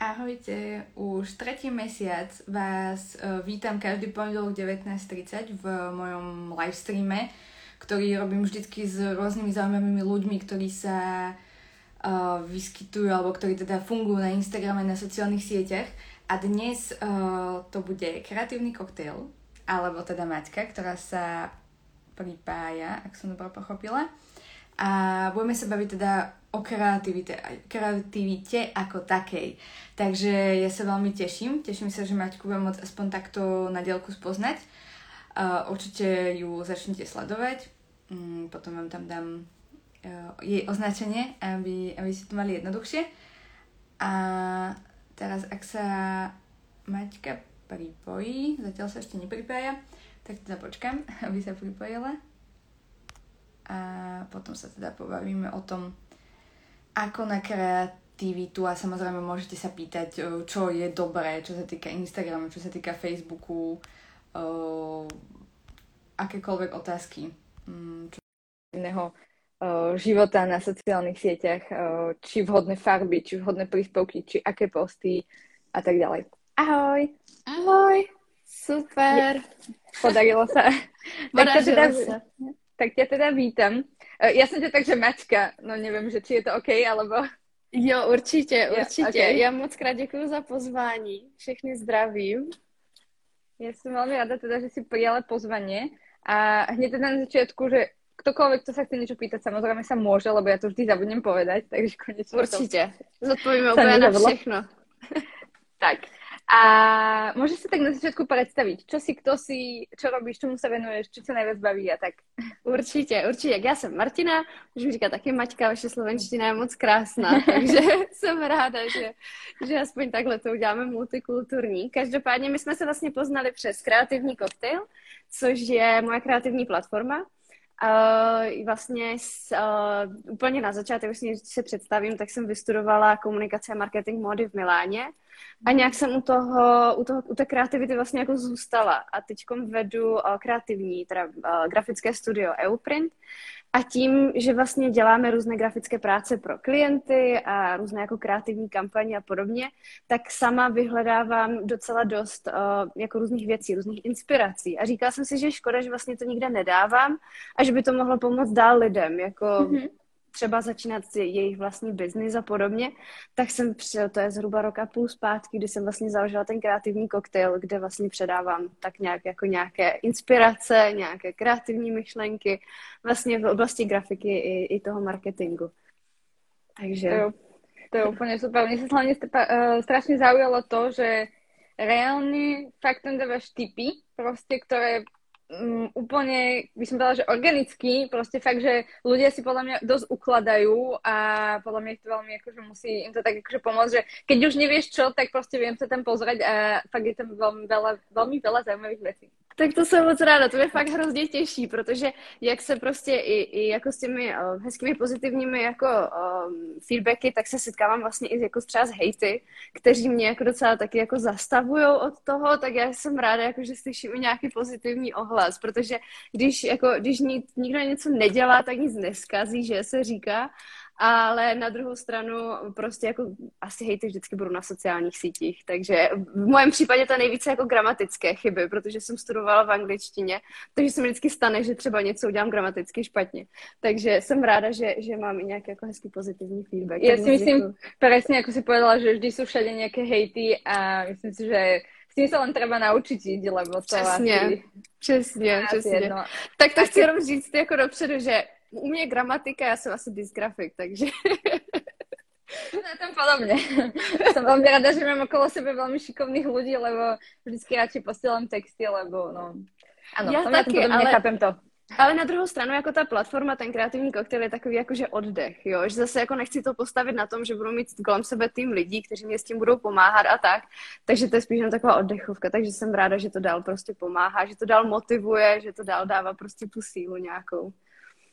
Ahojte, už tretí mesiac vás uh, vítam každý pondelok 19.30 v mojom livestreame, ktorý robím vždycky s rôznymi zaujímavými ľuďmi, ktorí sa uh, vyskytujú alebo ktorí teda fungujú na Instagrame, na sociálnych sieťach. A dnes uh, to bude kreatívny koktejl, alebo teda Maťka, ktorá sa pripája, ak som dobre pochopila. A budeme sa baviť teda o kreativite, kreativite ako takej. Takže ja sa veľmi teším. Teším sa, že Maťku budem môcť aspoň takto na dielku spoznať. Uh, určite ju začnite sledovať. Um, potom vám tam dám uh, jej označenie, aby, aby ste to mali jednoduchšie. A teraz, ak sa Maťka pripojí, zatiaľ sa ešte nepripája, tak teda počkám, aby sa pripojila. A potom sa teda pobavíme o tom, ako na kreativitu a samozrejme môžete sa pýtať, čo je dobré, čo sa týka Instagramu, čo sa týka Facebooku, akékoľvek otázky, mm, čo iného života na sociálnych sieťach, či vhodné farby, či vhodné príspevky, či aké posty a tak ďalej. Ahoj! Ahoj! Super! Podarilo sa. Podarilo tak, teda, sa. tak ťa teda vítam. Eh, já jsem tě takže Mačka, no nevím, že či je to OK, alebo... Jo, určitě, určitě. Okay. Já moc krát děkuji za pozvání. Všechny zdravím. Já jsem velmi ráda teda, že si přijala pozvání a hned teda na začátku, že ktokoľvek, kto sa chce niečo pýtať, samozrejme sa môže, lebo ja to vždy zabudnem povedať, takže konečne Určite. Zodpovíme úplne na všechno. tak. A môžeš sa tak na začátku představit, čo si, kto si, čo robíš, čemu se venuješ, čo se nejvíc baví a tak. Určitě, určitě. Já jsem Martina, můžu říkat taky Maťka, vaše slovenština je moc krásná, takže jsem ráda, že, že aspoň takhle to uděláme multikulturní. Každopádně my jsme se vlastně poznali přes kreativní koktejl, což je moje kreativní platforma, Uh, vlastně s, uh, úplně na začátek, vlastně, když se představím, tak jsem vystudovala komunikace a marketing mody v Miláně. A nějak jsem u toho, u, toho, u té kreativity vlastně jako zůstala. A teď vedu uh, kreativní, teda uh, grafické studio Euprint a tím, že vlastně děláme různé grafické práce pro klienty a různé jako kreativní kampaně a podobně, tak sama vyhledávám docela dost uh, jako různých věcí, různých inspirací. A říkala jsem si, že škoda, že vlastně to nikde nedávám a že by to mohlo pomoct dál lidem, jako mm-hmm třeba začínat jejich vlastní biznis a podobně, tak jsem přijel, to je zhruba rok a půl zpátky, kdy jsem vlastně založila ten kreativní koktejl, kde vlastně předávám tak nějak jako nějaké inspirace, nějaké kreativní myšlenky, vlastně v oblasti grafiky i, i toho marketingu. Takže... To je, to je úplně super. Mně se hlavně uh, strašně zaujalo to, že reálně fakt tam dáváš tipy, prostě, které um, úplne, by som povedala, že organicky, proste fakt, že ľudia si podľa mňa dosť ukladajú a podľa mňa to veľmi akože musí im to tak akože pomôcť, že keď už nevieš čo, tak proste viem sa tam pozrieť a fakt je tam veľmi veľa, veľmi veľa zaujímavých vecí. Tak to jsem moc ráda, to mě fakt hrozně těší, protože jak se prostě i, i jako s těmi uh, hezkými pozitivními jako um, feedbacky, tak se setkávám vlastně i jako třeba s hejty, kteří mě jako docela taky jako zastavují od toho, tak já jsem ráda, jako, že slyším i nějaký pozitivní ohlas, protože když, jako, když nikdo něco nedělá, tak nic neskazí, že se říká, ale na druhou stranu prostě jako asi hejty vždycky budou na sociálních sítích, takže v mém případě to nejvíce jako gramatické chyby, protože jsem studovala v angličtině, takže se mi vždycky stane, že třeba něco udělám gramaticky špatně. Takže jsem ráda, že, že mám i nějaký jako hezký pozitivní feedback. Já si myslím, přesně jako si povedala, že vždy jsou všade nějaké hejty a myslím si, že s tím se len treba naučit jít, lebo to přesně, asi... Přesně, přesně. Jedno. Tak to chci jenom říct jako dopředu, že u mě gramatika, já jsem asi dysgrafik, takže... Na tom podobně. Jsem velmi ráda, že mám okolo sebe velmi šikovných lidí, lebo vždycky radši posílám texty, lebo no... Ano, já taky, ale... chápem to. Ale na druhou stranu, jako ta platforma, ten kreativní koktejl je takový jakože oddech, jo, že zase jako nechci to postavit na tom, že budu mít kolem sebe tým lidí, kteří mě s tím budou pomáhat a tak, takže to je spíš jen taková oddechovka, takže jsem ráda, že to dál prostě pomáhá, že to dál motivuje, že to dál dává prostě tu sílu nějakou.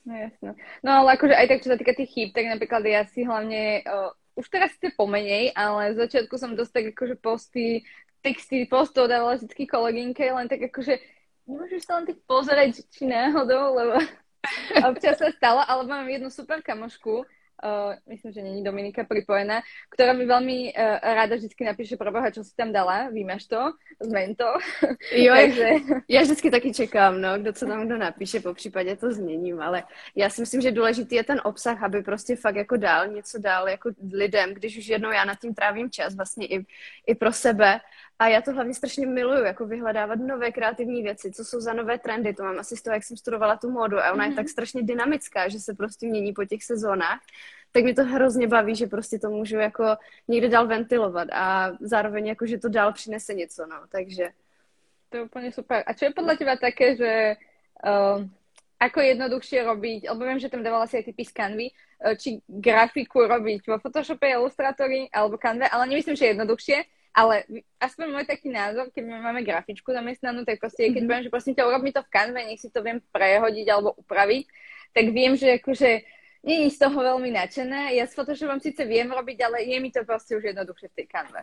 No jasno. No ale akože aj tak, čo sa týka tých chýb, tak napríklad ja si hlavne, uh, už teraz ste pomenej, ale v začiatku som dosť tak akože posty, texty postov dávala vždy kolegynke, len tak akože nemôžeš sa len tak pozerať, či náhodou, lebo občas sa stalo, ale mám jednu super kamošku uh, myslím, že není Dominika pripojená, ktorá mi veľmi uh, ráda vždycky napíše pro boha, čo si tam dala, vymaš to, zmen to. Jo, Takže... já vždycky taky čekám, no, kdo co tam kdo napíše, po případě to změním, ale já si myslím, že důležitý je ten obsah, aby prostě fakt jako dál něco dál jako lidem, když už jednou já nad tím trávím čas vlastně i, i pro sebe, a já to hlavně strašně miluju, jako vyhledávat nové kreativní věci, co jsou za nové trendy. To mám asi z toho, jak jsem studovala tu módu a ona mm-hmm. je mhm. tak strašně dynamická, že se prostě mění po těch sezónách. Tak mi to hrozně baví, že prostě to můžu jako někde dál ventilovat a zároveň jako, že to dál přinese něco, no, takže. To je úplně super. A co je podle teba také, že uh, ako jednoduchšie robiť, lebo viem, že tam dávala si aj typy z Canvy, uh, či grafiku robiť vo Photoshope, Illustratory alebo Canve, ale nemyslím, že jednoduchšie, ale aspoň môj taký názor, keď máme grafičku zamestnanú, tak proste, keď mm-hmm. poviem, že prosím ťa, urob mi to v kanve, nech si to viem prehodiť alebo upraviť, tak viem, že akože není z toho veľmi nadšená. Ja s Photoshopom síce viem robiť, ale je mi to prostě už jednoduchšie v tej kanve.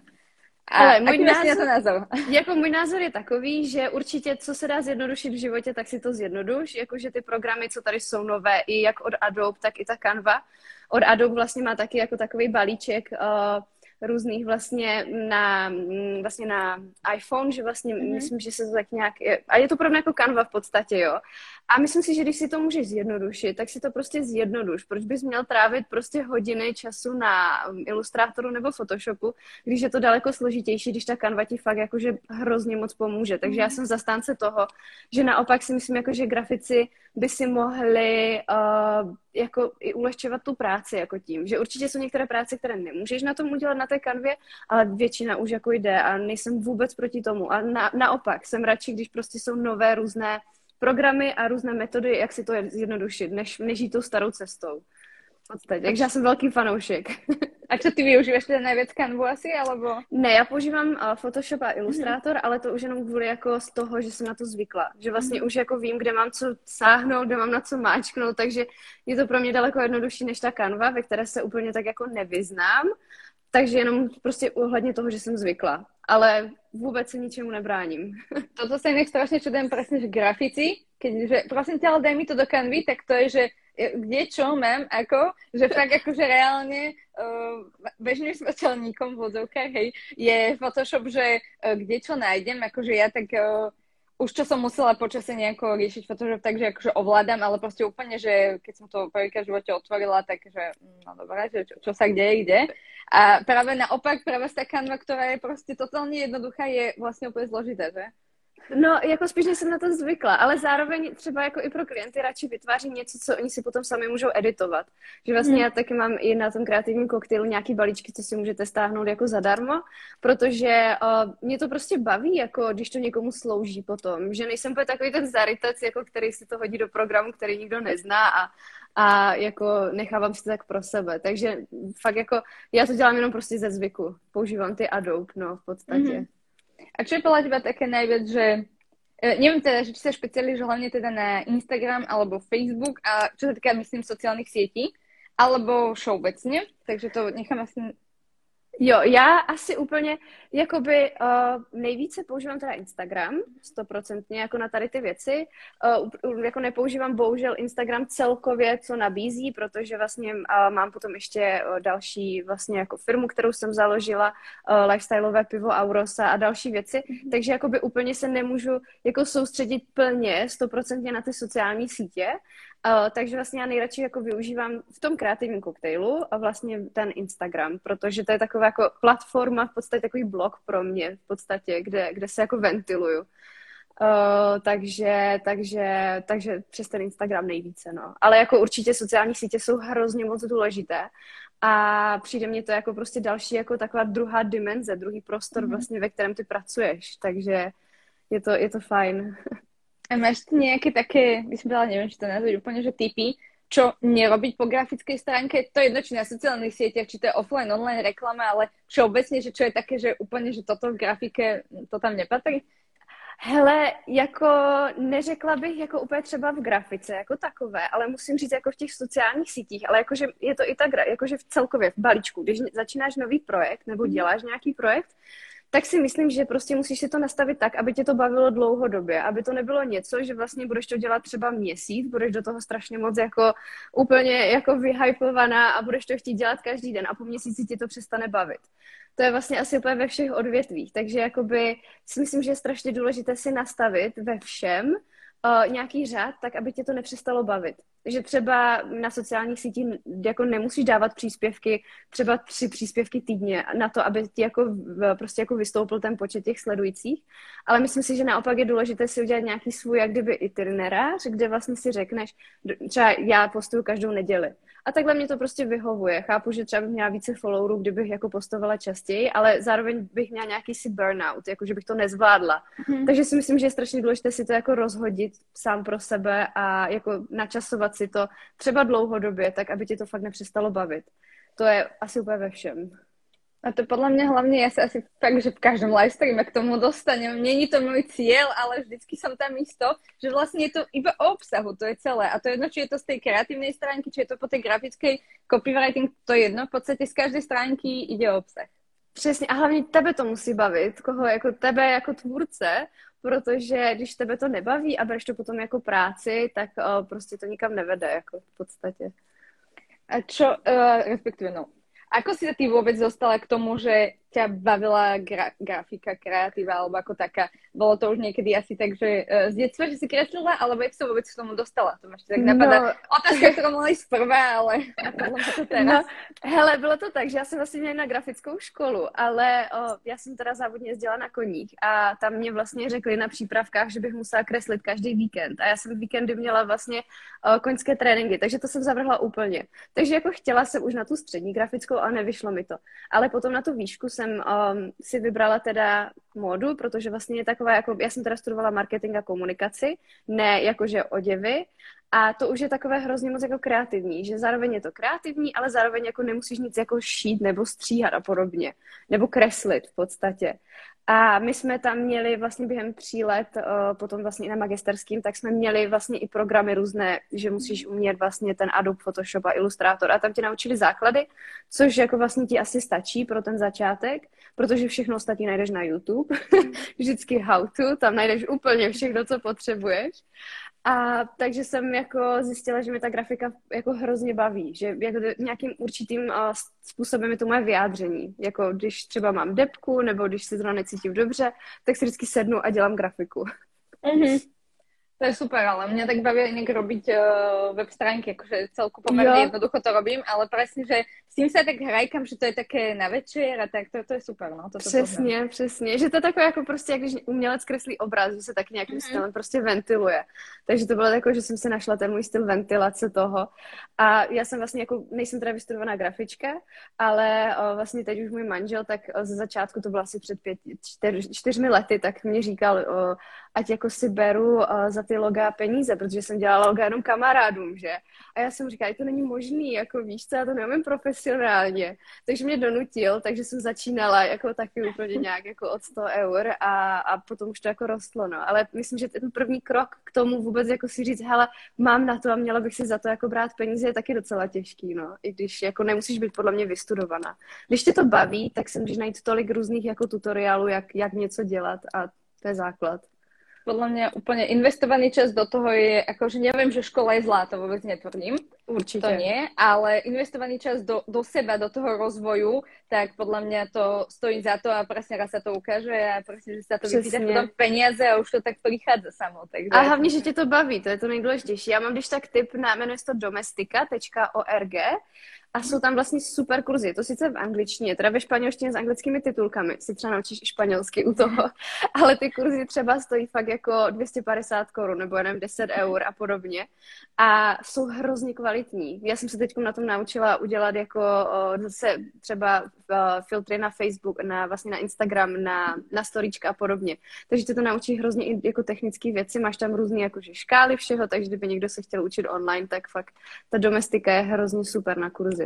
A Ale můj názor, na to názor? Jako můj názor je takový, že určitě, co se dá zjednodušit v životě, tak si to zjednoduš. Jakože ty programy, co tady jsou nové, i jak od Adobe, tak i ta Canva. Od Adobe vlastně má taky jako takový balíček uh, různých vlastně na, mm, vlastně na iPhone, že vlastně mm-hmm. myslím, že se to tak nějak, a je to podobné jako Canva v podstatě, jo. A myslím si, že když si to můžeš zjednodušit, tak si to prostě zjednoduš. Proč bys měl trávit prostě hodiny času na um, Illustratoru nebo Photoshopu, když je to daleko složitější, když ta Canva ti fakt jakože hrozně moc pomůže. Takže já mhm. jsem zastánce toho, že naopak si myslím, jako, že grafici by si mohli uh, jako i ulehčovat tu práci jako tím, že určitě jsou některé práce, které nemůžeš na tom udělat na té kanvě, ale většina už jako jde a nejsem vůbec proti tomu. A na, naopak, jsem radši, když prostě jsou nové různé programy a různé metody, jak si to zjednodušit, než, než jít tou starou cestou. Podstatě. Takže já jsem velký fanoušek. A co ty využíváš teda nejvíc Canvu asi, alebo? Ne, já používám uh, Photoshop a Illustrator, mm-hmm. ale to už jenom kvůli jako z toho, že jsem na to zvykla. Že vlastně mm-hmm. už jako vím, kde mám co sáhnout, kde mám na co máčknout, takže je to pro mě daleko jednodušší než ta Canva, ve které se úplně tak jako nevyznám. Takže jenom prostě ohledně toho, že jsem zvykla. Ale vůbec se ničemu nebráním. Toto sa inak strašne čudujem presne, že grafici, keďže prosím ťa, ale daj mi to do kanvy, tak to je, že kde čo mám, ako, že fakt akože reálne uh, bežným smrteľníkom v vodzovkách, hej, je Photoshop, že uh, kde čo nájdem, akože ja tak uh, už čo som musela počase nejako riešiť Photoshop, takže akože ovládam, ale proste úplne, že keď som to prvýkrát v živote otvorila, takže no dobré, že čo, čo sa kde kde. A práve naopak, práve tá kanva, ktorá je proste totálne jednoduchá, je vlastne úplne zložitá, že? No, jako spíš jsem na to zvykla, ale zároveň třeba jako i pro klienty radši vytváří něco, co oni si potom sami můžou editovat. Že vlastně hmm. já taky mám i na tom kreativním koktejlu nějaký balíčky, co si můžete stáhnout jako zadarmo, protože uh, mě to prostě baví, jako když to někomu slouží potom, že nejsem úplně takový ten zarytec, jako který si to hodí do programu, který nikdo nezná a, a jako nechávám si to tak pro sebe. Takže fakt jako já to dělám jenom prostě ze zvyku. Používám ty Adobe, no, v podstatě. Mm-hmm. A čo je podľa teba také najviac, že e, neviem teda, že či sa špecializuješ hlavne teda na Instagram alebo Facebook a čo sa týka, myslím, sociálnych sietí, alebo všeobecne, takže to nechám asi Jo, já asi úplně, jakoby uh, nejvíce používám teda Instagram, stoprocentně, jako na tady ty věci. Uh, jako nepoužívám bohužel Instagram celkově, co nabízí, protože vlastně uh, mám potom ještě uh, další vlastně jako firmu, kterou jsem založila, uh, lifestyleové pivo Aurosa a další věci, mm-hmm. takže jakoby úplně se nemůžu jako soustředit plně, stoprocentně na ty sociální sítě, Uh, takže vlastně já nejradši jako využívám v tom kreativním koktejlu a vlastně ten Instagram, protože to je taková jako platforma, v podstatě takový blog pro mě v podstatě, kde, kde se jako ventiluju. Uh, takže, takže, takže přes ten Instagram nejvíce, no. Ale jako určitě sociální sítě jsou hrozně moc důležité a přijde mně to jako prostě další jako taková druhá dimenze, druhý prostor mm-hmm. vlastně, ve kterém ty pracuješ, takže je to, je to fajn. A máš tu nejaké také, povedala, neviem, či to nazvať úplne, že typy, čo nerobiť po grafickej stránke, to je jedno, či na sociálnych sieťach, či to je offline, online reklama, ale všeobecne, že čo je také, že úplně, že toto v grafike, to tam nepatří? Hele, jako neřekla bych jako úplně třeba v grafice jako takové, ale musím říct jako v těch sociálních sítích, ale jakože je to i tak, jakože v celkově v balíčku, když začínáš nový projekt nebo mhm. děláš nějaký projekt, tak si myslím, že prostě musíš si to nastavit tak, aby tě to bavilo dlouhodobě, aby to nebylo něco, že vlastně budeš to dělat třeba měsíc, budeš do toho strašně moc jako úplně jako vyhypovaná a budeš to chtít dělat každý den a po měsíci ti to přestane bavit. To je vlastně asi úplně ve všech odvětvích, takže jakoby si myslím, že je strašně důležité si nastavit ve všem, uh, nějaký řád, tak aby tě to nepřestalo bavit. Že třeba na sociálních sítích jako nemusíš dávat příspěvky, třeba tři příspěvky týdně na to, aby ti jako prostě jako vystoupil ten počet těch sledujících. Ale myslím si, že naopak je důležité si udělat nějaký svůj jak kdyby itinerář, kde vlastně si řekneš, třeba já postuju každou neděli. A takhle mě to prostě vyhovuje. Chápu, že třeba bych měla více followerů, kdybych jako postovala častěji, ale zároveň bych měla nějaký si burnout, jako že bych to nezvládla. Hmm. Takže si myslím, že je strašně důležité si to jako rozhodit sám pro sebe a jako načasovat si to třeba dlouhodobě, tak aby ti to fakt nepřestalo bavit. To je asi úplně ve všem. A to podľa mňa hlavne, ja sa asi fakt, že v každom live streame k tomu dostanem. Není to môj cieľ, ale vždycky som tam isto, že vlastne je to iba o obsahu, to je celé. A to je jedno, či je to z tej kreatívnej stránky, či je to po tej grafickej copywriting, to je jedno. V podstate z každej stránky ide o obsah. Přesně, a hlavně tebe to musí bavit, koho jako tebe jako tvůrce, protože když tebe to nebaví a bereš to potom jako práci, tak uh, prostě to nikam nevede, jako v podstatě. A čo, uh, respektíve, no, Ako si ty vôbec dostala k tomu, že ťa bavila gra- grafika, kreatíva alebo ako taká? Bolo to už niekedy asi tak, že uh, z detstva, že si kreslila, alebo jak sa vôbec k tomu dostala? To máš tak napadá no. otázka, ktorú mohla ísť prvá, ale napadlo to teraz. No, hele, bylo to tak, že já jsem vlastně měla na grafickou školu, ale o, já jsem teda závodně jezdila na koních a tam mě vlastně řekli na přípravkách, že bych musela kreslit každý víkend a já jsem víkendy měla vlastně o, koňské tréninky, takže to jsem zavrhla úplně. Takže jako chtěla jsem už na tu střední grafickou, ale nevyšlo mi to. Ale potom na tu výšku jsem um, si vybrala teda módu, protože vlastně je taková, jako já jsem teda studovala marketing a komunikaci, ne jakože oděvy, a to už je takové hrozně moc jako kreativní, že zároveň je to kreativní, ale zároveň jako nemusíš nic jako šít nebo stříhat a podobně, nebo kreslit v podstatě. A my jsme tam měli vlastně během tří let, uh, potom vlastně i na magisterským, tak jsme měli vlastně i programy různé, že musíš umět vlastně ten Adobe Photoshop a Illustrator. A tam ti naučili základy, což jako vlastně ti asi stačí pro ten začátek, protože všechno ostatní najdeš na YouTube, vždycky how to, tam najdeš úplně všechno, co potřebuješ. A takže jsem jako zjistila, že mi ta grafika jako hrozně baví, že jako nějakým určitým uh, způsobem je to moje vyjádření. Jako když třeba mám depku, nebo když se zrovna necítím dobře, tak si vždycky sednu a dělám grafiku. Mm-hmm. To je super, ale mňa tak baví inak robiť uh, web stránky, akože celku pomerne jednoducho to robím, ale presne, že s tím se tak hrajkám, že to je také na večer a tak to, to je super, no. To přesně, poznám. přesně, že to je takové jako prostě, jak když umělec kreslí obraz, že se tak nějakým mm-hmm. stylem prostě ventiluje. Takže to bylo jako, že jsem si našla ten můj styl ventilace toho. A já jsem vlastně jako, nejsem teda vystudovaná grafička, ale o, vlastně teď už můj manžel, tak o, ze začátku to bylo asi před pět, čtyř, čtyřmi lety, tak mě říkal, o, ať jako si beru o, za ty loga peníze, protože jsem dělala loga jenom kamarádům, že? A já jsem říkala, to není možný, jako víš co, já to neumím profesionálně. Takže mě donutil, takže jsem začínala jako taky úplně nějak jako od 100 eur a, a potom už to jako rostlo, no. Ale myslím, že ten první krok k tomu vůbec jako si říct, hele, mám na to a měla bych si za to jako brát peníze, je taky docela těžký, no. I když jako nemusíš být podle mě vystudovaná. Když tě to baví, tak se můžeš najít tolik různých jako tutoriálů, jak, jak něco dělat a to je základ podľa mňa úplne investovaný čas do toho je, akože neviem, že škola je zlá, to vôbec netvrdím. Určite. To nie, ale investovaný čas do, do seba, do toho rozvoju, tak podľa mňa to stojí za to a presne raz sa to ukáže a presne, že sa to vypýta potom peniaze a už to tak prichádza samo. Takže... A hlavně, že tě to baví, to je to nejdůležitější. Já mám když tak tip na, jmenuje se to domestika.org a jsou tam vlastně super kurzy. To sice v angličtině, teda ve španělštině s anglickými titulkami. Si třeba naučíš i španělsky u toho. Ale ty kurzy třeba stojí fakt jako 250 korun nebo jenom 10 eur a podobně. A jsou hrozně kvalitní. Já jsem se teď na tom naučila udělat jako zase třeba filtry na Facebook, na, vlastně na Instagram, na, na storíčka a podobně. Takže to to naučí hrozně i jako technické věci. Máš tam různé jakože škály všeho, takže kdyby někdo se chtěl učit online, tak fakt ta domestika je hrozně super na kurzy.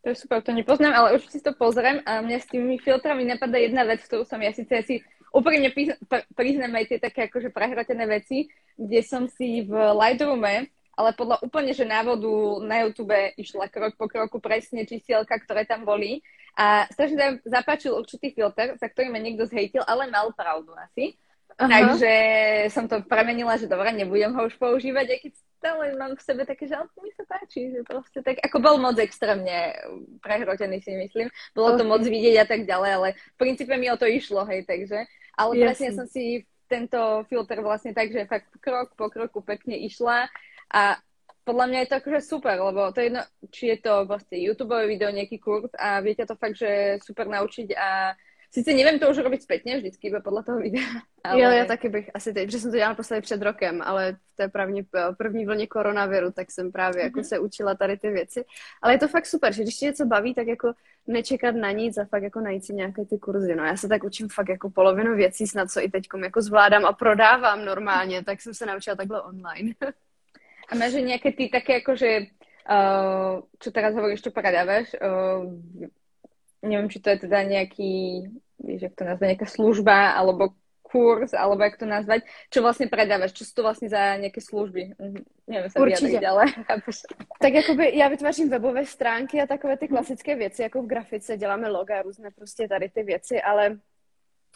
To je super, to nepoznám, ale určite si to pozriem a mňa s tými filtrami napadá jedna vec, ktorú som ja síce asi úprimne priznám aj tie také akože prehratené veci, kde som si v Lightroome ale podľa úplne, že návodu na YouTube išla krok po kroku presne čísielka, ktoré tam boli. A strašne zapáčil určitý filter, za ktorý ma niekto zhejtil, ale mal pravdu asi. Aha. Takže som to premenila, že dobre, nebudem ho už používať, aj keď stále mám v sebe také, že mi sa páči, že proste tak, ako bol moc extrémne prehrotený si myslím, bolo to moc vidieť a tak ďalej, ale v princípe mi o to išlo, hej, takže, ale Jasne. presne som si tento filter vlastne tak, že fakt krok po kroku pekne išla a podľa mňa je to akože super, lebo to je jedno, či je to proste YouTube video, nejaký kurz a viete to fakt, že super naučiť a Sice nevím to už robiť zpětně vždycky, iba podle toho videa. Ale... Jo, já taky bych asi teď, protože jsem to dělala posledně před rokem, ale v té první, první vlně koronaviru, tak jsem právě mm-hmm. jako mhm. se učila tady ty věci. Ale je to fakt super, že když tě něco baví, tak jako nečekat na nic a fakt jako najít si nějaké ty kurzy. No já se tak učím fakt jako polovinu věcí, snad co i teď jako zvládám a prodávám normálně, tak jsem se naučila takhle online. a máš nějaké ty také jako, že uh, čo teraz hovoríš, čo predávaš, uh, neviem, či to je teda nejaký, vieš, jak to nazvať, nejaká služba, alebo kurz, alebo jak to nazvať, čo vlastne predávaš, čo sú to vlastně za nějaké služby. Mhm, nevím se Určitě. ale Tak jakoby já vytvářím webové stránky a takové ty klasické věci, jako v grafice děláme loga, různé prostě tady ty věci, ale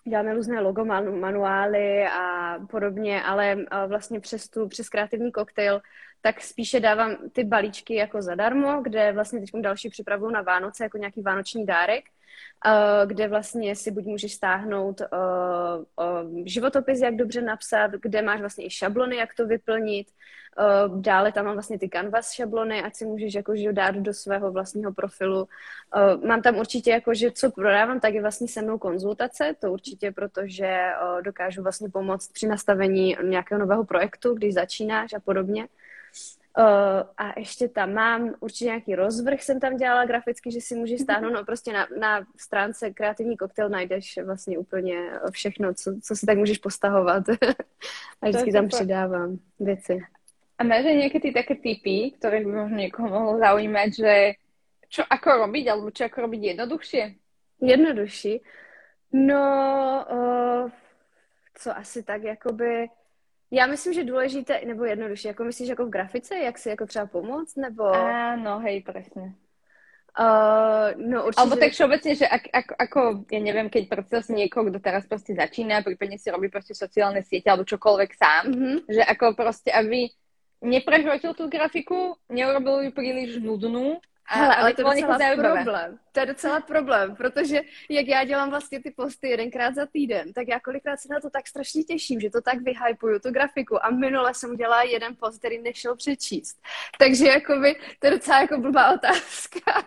děláme různé logo manuály a podobně, ale vlastně přes tu, přes kreativní koktejl, tak spíše dávám ty balíčky jako zadarmo, kde vlastně teď další připravuju na Vánoce jako nějaký vánoční dárek, kde vlastně si buď můžeš stáhnout životopis, jak dobře napsat, kde máš vlastně i šablony, jak to vyplnit, dále tam mám vlastně ty canvas šablony, ať si můžeš jakože dát do svého vlastního profilu. Mám tam určitě jakože, co prodávám, tak je vlastně se mnou konzultace, to určitě, protože dokážu vlastně pomoct při nastavení nějakého nového projektu, když začínáš a podobně. Uh, a ještě tam mám určitě nějaký rozvrh, jsem tam dělala graficky, že si můžeš stáhnout, no prostě na, na stránce Kreativní koktel najdeš vlastně úplně všechno, co, co si tak můžeš postahovat. a vždycky tam přidávám věci. A máš aj nejaké ty také typy, ktoré by možno niekoho mohlo zaujímať, že čo ako robiť, alebo čo ako robiť jednoduchšie? Jednodušší? No, uh, co asi tak, jakoby... Já myslím, že důležité, nebo jednodušší, jako myslíš jako v grafice, jak si jako třeba pomoct, nebo... Áno, hej, presne. Uh, no určite. Alebo tak všeobecne, že ak, ako, ako, ja neviem, keď predstav si niekoho, kto teraz proste začína, prípadne si robí proste sociálne siete alebo čokoľvek sám, mm-hmm. že ako proste, aby neprehrotil tú grafiku, neurobil ju príliš nudnú, a, Hele, ale to je docela problém. To je docela problém, protože jak já dělám vlastně ty posty jedenkrát za týden, tak já kolikrát se na to tak strašně těším, že to tak vyhypuju, tu grafiku. A minule jsem udělala jeden post, který nešel přečíst. Takže jakoby, to je docela jako blbá otázka,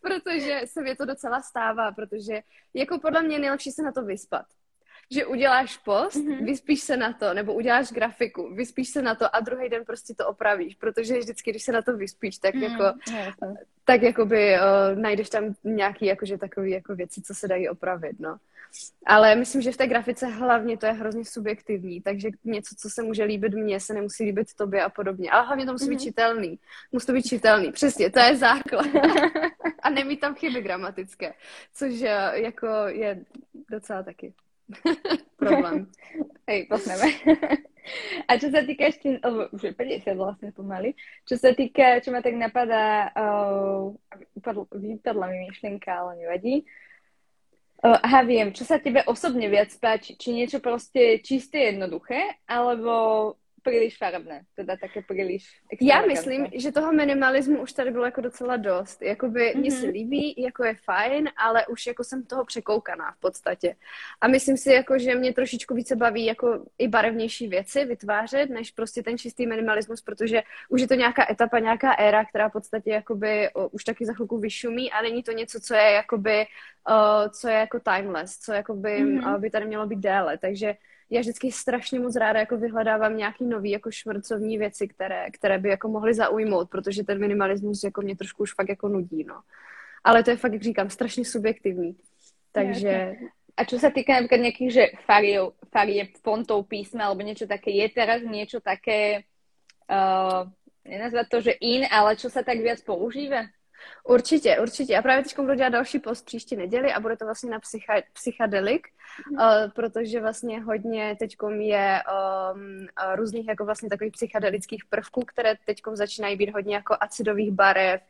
protože se mi to docela stává, protože jako podle mě nejlepší se na to vyspat že uděláš post, mm-hmm. vyspíš se na to, nebo uděláš grafiku, vyspíš se na to a druhý den prostě to opravíš, protože vždycky, když se na to vyspíš, tak mm, jako, tak jakoby uh, najdeš tam nějaký jakože takový jako věci, co se dají opravit, no. Ale myslím, že v té grafice hlavně to je hrozně subjektivní, takže něco, co se může líbit mně, se nemusí líbit tobě a podobně. Ale hlavně to musí mm-hmm. být mhm. čitelný. Musí to být čitelný, přesně, to je základ. a nemít tam chyby gramatické, což eh, jako je docela taky Problém. Hej, posneme. A čo sa týka ešte, lebo už je 50 vlastne pomaly, čo sa týka, čo ma tak napadá, uh, vypadla mi myšlienka, ale nevadí. Uh, aha, viem, čo sa tebe osobne viac páči? Či niečo proste čisté, jednoduché, alebo příliš farebné, teda také příliš Já myslím, že toho minimalismu už tady bylo jako docela dost. Jakoby mm-hmm. mně se líbí, jako je fajn, ale už jako jsem toho překoukaná v podstatě. A myslím si, jako, že mě trošičku více baví jako i barevnější věci vytvářet, než prostě ten čistý minimalismus, protože už je to nějaká etapa, nějaká éra, která v podstatě jakoby o, už taky za chvilku vyšumí a není to něco, co je jakoby, o, co je jako timeless, co jakoby mm-hmm. by tady mělo být déle. Takže já vždycky strašně moc ráda jako vyhledávám nějaký nový jako šmrcovní věci, které, které by jako mohly zaujmout, protože ten minimalismus jako mě trošku už fakt jako nudí, no. Ale to je fakt, jak říkám, strašně subjektivní. Takže... A čo sa týka napríklad nejakých, že farieb, farieb fontov písma alebo niečo také, je teraz niečo také, uh, nenazvať to, že in, ale čo sa tak viac používa? Určitě, určitě. A právě teď budu dělat další post příští neděli a bude to vlastně na psycha, psychadelik, mm. uh, protože vlastně hodně teď je um, různých jako vlastně takových psychedelických prvků, které teď začínají být hodně jako acidových barev,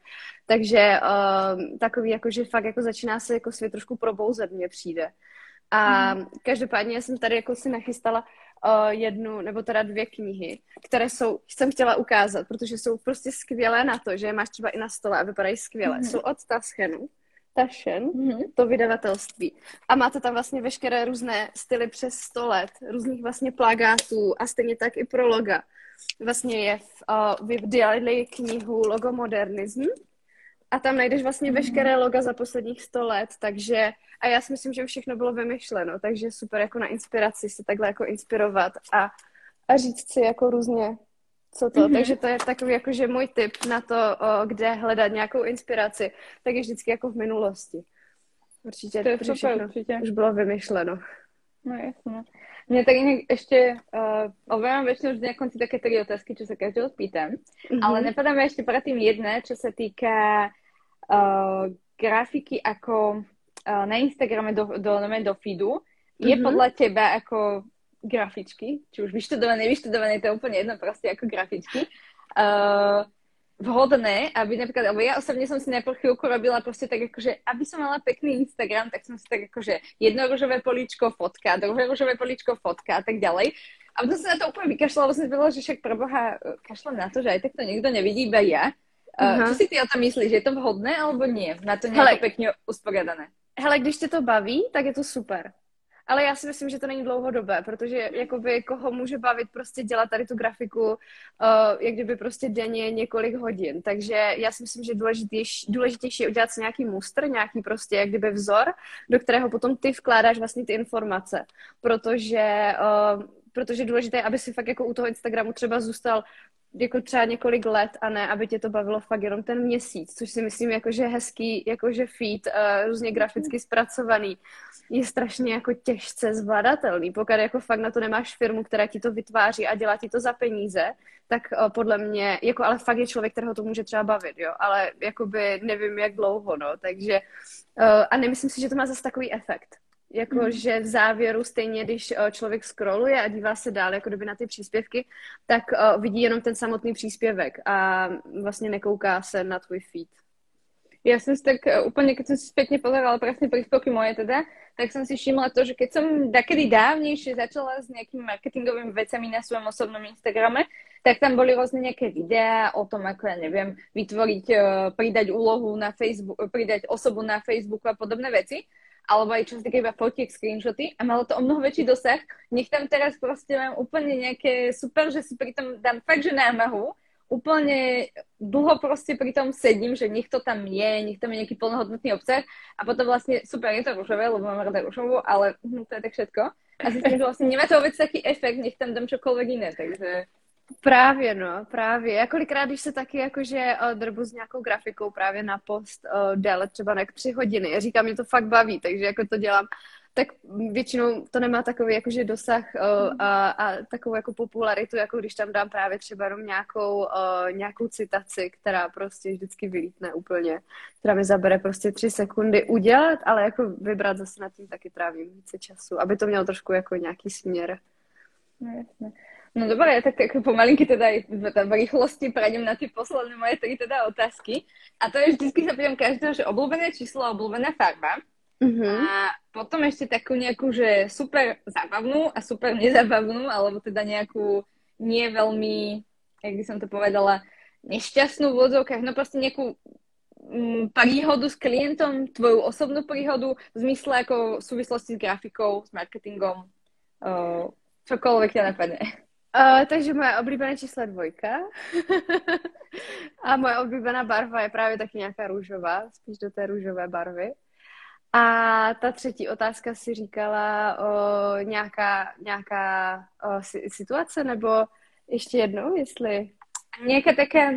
takže um, takový jako, že fakt jako začíná se jako svět trošku probouzet, mně přijde. A mm. každopádně jsem tady jako si nachystala uh, jednu nebo teda dvě knihy, které jsou, jsem chtěla ukázat, protože jsou prostě skvělé na to, že je máš třeba i na stole a vypadají skvěle. Mm. Jsou od Taschenu, Taschen, mm-hmm. to vydavatelství. A máte tam vlastně veškeré různé styly přes 100 let, různých vlastně plagátů a stejně tak i prologa. Vlastně je v, uh, vydali knihu Logomodernism, a tam najdeš vlastně veškeré loga za posledních 100 let, takže a já si myslím, že všechno bylo vymyšleno, takže super jako na inspiraci se takhle jako inspirovat a, a říct si jako různě, co to. Mm-hmm. Takže to je takový jako, že můj tip na to, o, kde hledat nějakou inspiraci, tak je vždycky jako v minulosti. Určitě, to je super, všechno určitě. už bylo vymyšleno. No jasně. Mne tak inak ešte, uh, overám väčšinou vždy na konci také tri otázky, čo sa každého spýtam, mm-hmm. ale napadá mi ešte predtým jedna, čo sa týka uh, grafiky ako uh, na Instagrame do, do, do, do feedu. Je mm-hmm. podľa teba ako grafičky, či už vyštudované, vyštudované, to je úplne jedno, proste ako grafičky, uh, vhodné, aby napríklad, alebo ja osobne som si najprv chvíľku robila proste tak akože, aby som mala pekný Instagram, tak som si tak akože jedno ružové políčko, fotka, druhé ružové políčko, fotka a tak ďalej. A potom sa na to úplne vykašľala, lebo som si povedala, že však preboha, kašlem na to, že aj tak to nikto nevidí, iba ja. Uh, co si ty o tom myslíš, je to vhodné alebo nie? Na to nějak pekne usporiadané. Hele, když tě to baví, tak je to super. Ale já si myslím, že to není dlouhodobé, protože jakoby koho může bavit prostě dělat tady tu grafiku, uh, jak kdyby prostě denně několik hodin. Takže já si myslím, že důležitější, důležitější je udělat si nějaký muster, nějaký prostě jak kdyby vzor, do kterého potom ty vkládáš vlastně ty informace. Protože uh, protože důležité je, aby si fakt jako u toho Instagramu třeba zůstal jako třeba několik let a ne, aby tě to bavilo fakt jenom ten měsíc, což si myslím jakože hezký, jakože feed, uh, různě graficky zpracovaný, je strašně jako těžce zvladatelný. Pokud jako fakt na to nemáš firmu, která ti to vytváří a dělá ti to za peníze, tak uh, podle mě, jako ale fakt je člověk, kterého to může třeba bavit, jo, ale jakoby nevím, jak dlouho, no, takže uh, a nemyslím si, že to má zase takový efekt. Jako, mm. že v závěru stejně, když uh, člověk scrolluje a dívá se dál jako doby na ty příspěvky, tak uh, vidí jenom ten samotný příspěvek a vlastně nekouká se na tvůj feed. Ja som si tak uh, úplne, keď som si spätne pozerala presne príspevky moje teda, tak som si všimla to, že keď som takedy dávnejšie začala s nejakými marketingovými vecami na svojom osobnom Instagrame, tak tam boli rôzne nejaké videá o tom, ako ja neviem, vytvoriť, pridať úlohu na Facebook, pridať osobu na Facebooku a podobné veci alebo aj čo sa týka iba fotiek, screenshoty a malo to o mnoho väčší dosah. Nech tam teraz proste mám úplne nejaké super, že si pri tom dám fakt, že námahu, úplne dlho proste pri tom sedím, že nech to tam je, nech tam je nejaký plnohodnotný obsah a potom vlastne super, je to rušové, lebo mám rada rušovú, ale hm, to je tak všetko. A zistím, že vlastne nemá to vôbec taký efekt, nech tam dám čokoľvek iné, takže Právě, no, právě. Já kolikrát, když se taky jakože uh, drbu s nějakou grafikou právě na post uh, déle třeba na tři hodiny, já říkám, mě to fakt baví, takže jako to dělám, tak většinou to nemá takový jakože dosah uh, a, a takovou jako popularitu, jako když tam dám právě třeba jenom nějakou, uh, nějakou citaci, která prostě vždycky vylítne úplně, která mi zabere prostě tři sekundy udělat, ale jako vybrat zase nad tím taky trávím více času, aby to mělo trošku jako nějaký směr. No jasné. No dobre, ja tak, tak pomalinky teda aj v rýchlosti prejdem na tie posledné moje tri teda otázky. A to je vždycky sa pýtam každého, že obľúbené číslo a obľúbená farba. Uh-huh. A potom ešte takú nejakú, že super zábavnú a super nezabavnú, alebo teda nejakú nie veľmi, jak by som to povedala, nešťastnú v odzovkách, no proste nejakú mm, príhodu s klientom, tvoju osobnú príhodu v zmysle ako v súvislosti s grafikou, s marketingom, uh, čokoľvek ťa napadne. Uh, takže moje oblíbené číslo je dvojka. a moje oblíbená barva je právě taky nějaká růžová, spíš do té růžové barvy. A ta třetí otázka si říkala o nějaká, nějaká o situace, nebo ještě jednou, jestli... Nějaká také,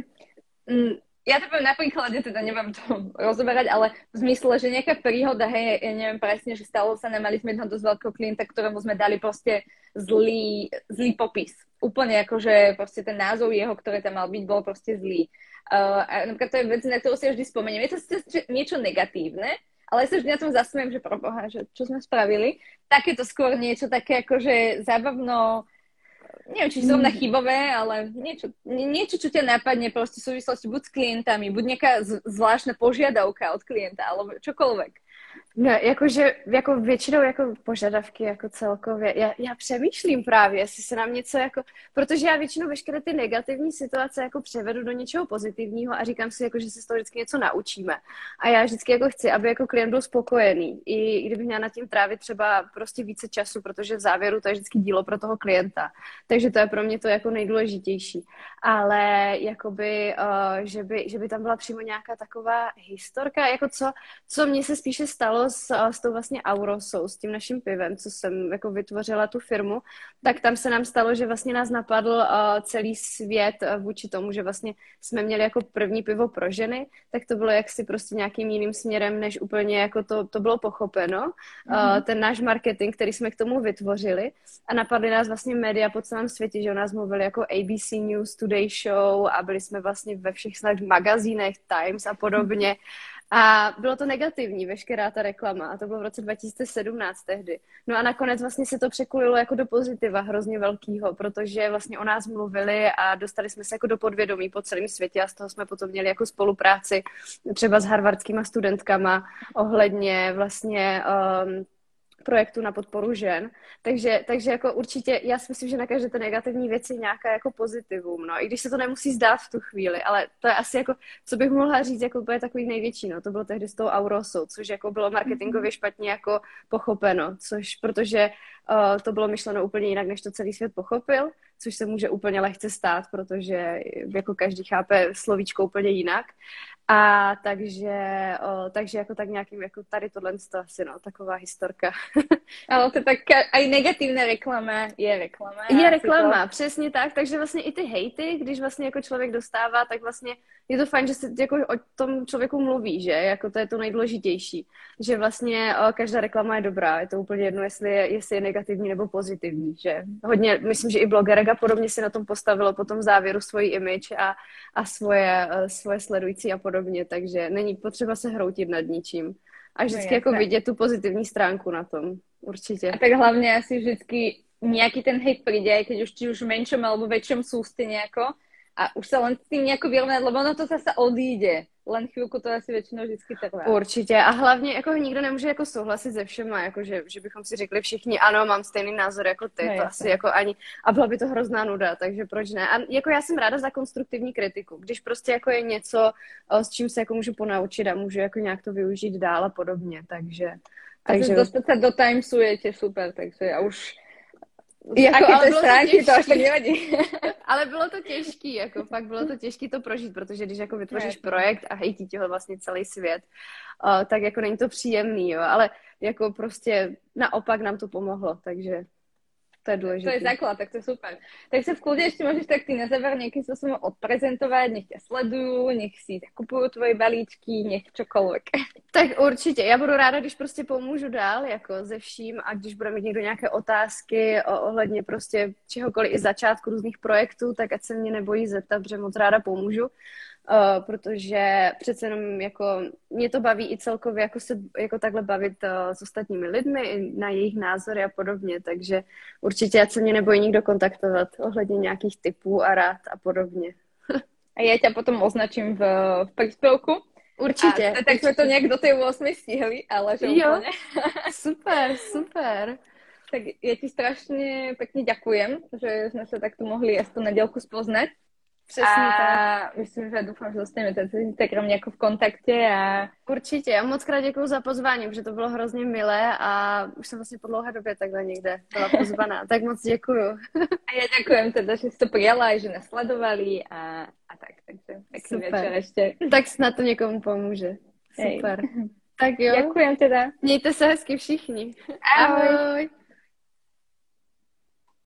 mm, ja to poviem na príklade, teda neviem to rozoberať, ale v zmysle, že nejaká príhoda, hej, ja neviem presne, že stalo sa nám, mali sme jedného dosť veľkého klienta, ktorému sme dali proste zlý, zlý popis. Úplne ako, že proste ten názov jeho, ktorý tam mal byť, bol proste zlý. Uh, a napríklad to je vec, na ktorú si vždy spomeniem. Je to niečo negatívne, ale ja sa vždy na tom zasmiem, že proboha, že čo sme spravili. Takéto skôr niečo také akože zábavno neviem, či zrovna mm. chybové, ale niečo, niečo, čo ťa napadne proste v súvislosti buď s klientami, buď nejaká zvláštna požiadavka od klienta, alebo čokoľvek. No, jakože jako většinou jako požadavky jako celkově. Já, já přemýšlím právě, jestli se nám něco jako, protože já většinou veškeré ty negativní situace jako převedu do něčeho pozitivního a říkám si, jako, že se z toho vždycky něco naučíme. A já vždycky jako chci, aby jako klient byl spokojený. I kdybych měla nad tím trávit třeba prostě více času, protože v závěru to je vždycky dílo pro toho klienta. Takže to je pro mě to jako nejdůležitější. Ale jakoby, uh, že, by, že by tam byla přímo nějaká taková historka, jako co, co mně se spíše stalo stalo s, s tou vlastně Aurosou, s tím naším pivem, co jsem jako vytvořila tu firmu, tak tam se nám stalo, že vlastně nás napadl uh, celý svět uh, vůči tomu, že vlastně jsme měli jako první pivo pro ženy, tak to bylo jaksi prostě nějakým jiným směrem, než úplně jako to, to bylo pochopeno. Mm-hmm. Uh, ten náš marketing, který jsme k tomu vytvořili a napadly nás vlastně média po celém světě, že o nás mluvili jako ABC News, Today Show a byli jsme vlastně ve všech snad magazínech, Times a podobně. A bylo to negativní, veškerá ta reklama. A to bylo v roce 2017 tehdy. No a nakonec vlastně se to překulilo jako do pozitiva hrozně velkýho, protože vlastně o nás mluvili a dostali jsme se jako do podvědomí po celém světě a z toho jsme potom měli jako spolupráci třeba s harvardskýma studentkama ohledně vlastně um, projektu na podporu žen. Takže, takže jako určitě, já si myslím, že na každé té negativní věci nějaká jako pozitivum, no, i když se to nemusí zdát v tu chvíli, ale to je asi jako, co bych mohla říct, jako úplně takový největší, no, to bylo tehdy s tou Aurosou, což jako bylo marketingově špatně jako pochopeno, což protože uh, to bylo myšleno úplně jinak, než to celý svět pochopil, což se může úplně lehce stát, protože jako každý chápe slovíčko úplně jinak. A takže, o, takže jako tak nějakým, jako tady tohle to asi, no, taková historka. Ale to tak i negativní reklama je reklama. Je reklama, to... přesně tak, takže vlastně i ty hejty, když vlastně jako člověk dostává, tak vlastně je to fajn, že se jako o tom člověku mluví, že, jako to je to nejdůležitější, že vlastně o, každá reklama je dobrá, je to úplně jedno, jestli je, jestli je negativní nebo pozitivní, že hodně, myslím, že i blogerek a podobně si na tom postavilo potom v závěru svoji image a, a svoje, svoje sledující a podobně podobně, takže není potřeba se hroutit nad ničím. A vždycky no, jako vidět tu pozitivní stránku na tom, určitě. A tak hlavně asi vždycky nějaký ten hate přijde, keď už či už v menšom alebo väčšom súste nejako a už sa len s tým nejako vyrovnať, lebo ono to zase odíde len chvilku to asi většinou vždycky trvá. Určitě. A hlavně jako nikdo nemůže jako souhlasit se všema, jako že, že bychom si řekli všichni, ano, mám stejný názor jako ty, no, to asi jako ani, a byla by to hrozná nuda, takže proč ne? A jako já jsem ráda za konstruktivní kritiku, když prostě jako je něco, s čím se jako můžu ponaučit a můžu jako nějak to využít dál a podobně, takže... Takže dostat se do Timesu je tě super, takže já už jako, ale bylo stránky, to, to až tak nevadí. ale bylo to těžký, jako fakt bylo to těžké to prožít, protože když jako vytvoříš projekt a hejtí ti ho vlastně celý svět, uh, tak jako není to příjemný, jo, ale jako prostě naopak nám to pomohlo, takže to je důležité. To je základ, tak to je super. Tak se v kľude ještě můžeš tak ty na záver nějakým způsobem odprezentovat, nech tě sledují, nech si kupují tvoje balíčky, nech čokoliv. Tak určitě, já budu ráda, když prostě pomůžu dál, jako ze vším a když bude mít někdo nějaké otázky ohledně prostě čehokoliv i začátku různých projektů, tak ať se mě nebojí zeptat, protože moc ráda pomůžu. Uh, protože přece jenom jako mě to baví i celkově jako se jako takhle bavit uh, s ostatními lidmi, na jejich názory a podobně, takže určitě ať se mě nebojí nikdo kontaktovat ohledně nějakých typů a rád a podobně. a já tě potom označím v, v příspěvku. Určitě. A, tak určitě. jsme to nějak do té 8 stihli, ale že jo, úplně. super, super. Tak já ti strašně pěkně děkujem, že jsme se takto mohli aspoň na dělku spoznat. Přesně a tak. myslím, že doufám, že dostaneme ten Instagram jako v kontaktě a... Určitě, já moc krát děkuji za pozvání, protože to bylo hrozně milé a už jsem vlastně po dlouhé době takhle někde byla pozvaná, tak moc děkuji. a já děkujem teda, že jste to přijala, že nás sledovali a, a tak, takže pěkný večer ještě. Tak snad to někomu pomůže. Super. Hej. Tak jo. Děkujem teda. Mějte se hezky všichni. Ahoj. Ahoj.